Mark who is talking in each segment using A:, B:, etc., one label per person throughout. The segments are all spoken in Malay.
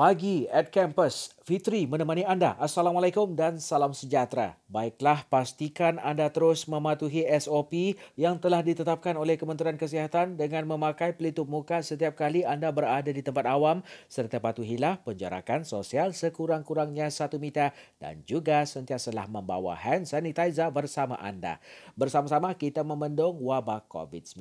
A: Pagi at Campus, Fitri menemani anda. Assalamualaikum dan salam sejahtera. Baiklah, pastikan anda terus mematuhi SOP yang telah ditetapkan oleh Kementerian Kesihatan dengan memakai pelitup muka setiap kali anda berada di tempat awam serta patuhilah penjarakan sosial sekurang-kurangnya satu meter dan juga sentiasalah membawa hand sanitizer bersama anda. Bersama-sama kita membendung wabak COVID-19.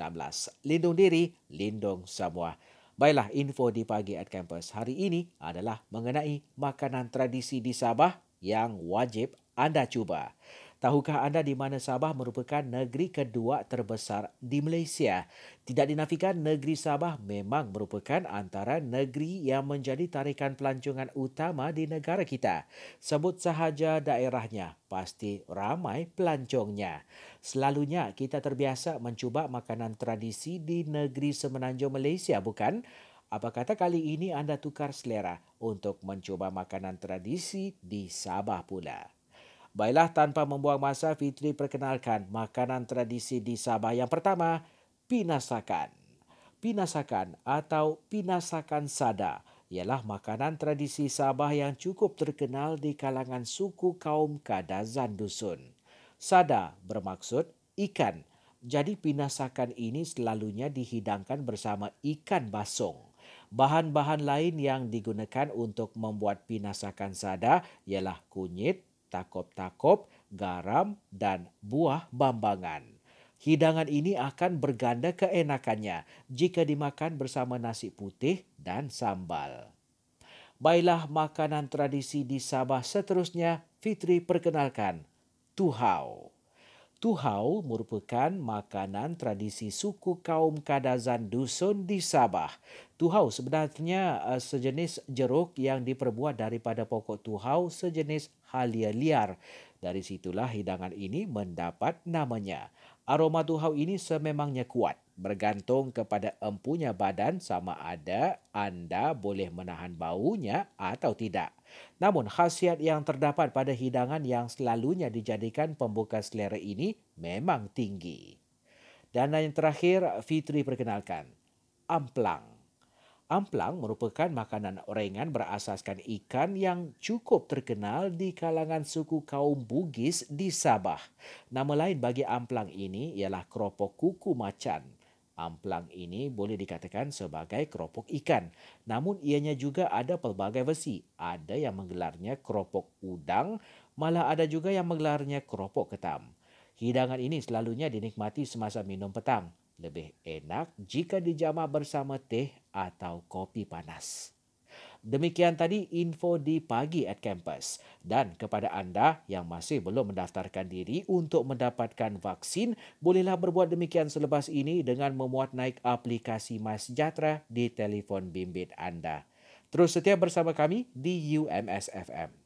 A: Lindung diri, lindung semua. Baiklah, info di pagi at campus hari ini adalah mengenai makanan tradisi di Sabah yang wajib anda cuba. Tahukah anda di mana Sabah merupakan negeri kedua terbesar di Malaysia? Tidak dinafikan negeri Sabah memang merupakan antara negeri yang menjadi tarikan pelancongan utama di negara kita. Sebut sahaja daerahnya, pasti ramai pelancongnya. Selalunya kita terbiasa mencuba makanan tradisi di negeri semenanjung Malaysia, bukan? Apa kata kali ini anda tukar selera untuk mencuba makanan tradisi di Sabah pula? Baiklah tanpa membuang masa Fitri perkenalkan makanan tradisi di Sabah. Yang pertama, pinasakan. Pinasakan atau pinasakan sada ialah makanan tradisi Sabah yang cukup terkenal di kalangan suku kaum Kadazan Dusun. Sada bermaksud ikan. Jadi pinasakan ini selalunya dihidangkan bersama ikan basung. Bahan-bahan lain yang digunakan untuk membuat pinasakan sada ialah kunyit, takop-takop, garam dan buah bambangan. Hidangan ini akan berganda keenakannya jika dimakan bersama nasi putih dan sambal. Baiklah makanan tradisi di Sabah seterusnya Fitri perkenalkan tuhau. Tuhau merupakan makanan tradisi suku kaum Kadazan Dusun di Sabah. Tuhau sebenarnya uh, sejenis jeruk yang diperbuat daripada pokok tuhau sejenis halia liar. Dari situlah hidangan ini mendapat namanya. Aroma tuhau ini sememangnya kuat bergantung kepada empunya badan sama ada anda boleh menahan baunya atau tidak. Namun khasiat yang terdapat pada hidangan yang selalunya dijadikan pembuka selera ini memang tinggi. Dan yang terakhir, Fitri perkenalkan, amplang. Amplang merupakan makanan orengan berasaskan ikan yang cukup terkenal di kalangan suku kaum Bugis di Sabah. Nama lain bagi amplang ini ialah keropok kuku macan. Amplang ini boleh dikatakan sebagai keropok ikan. Namun ianya juga ada pelbagai versi. Ada yang menggelarnya keropok udang, malah ada juga yang menggelarnya keropok ketam. Hidangan ini selalunya dinikmati semasa minum petang lebih enak jika dijamah bersama teh atau kopi panas. Demikian tadi info di pagi at campus. Dan kepada anda yang masih belum mendaftarkan diri untuk mendapatkan vaksin, bolehlah berbuat demikian selepas ini dengan memuat naik aplikasi MySejahtera di telefon bimbit anda. Terus setia bersama kami di UMS FM.